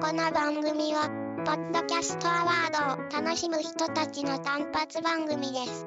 この番組は、ポッドキャストアワードを楽しむ人たちの単発番組です。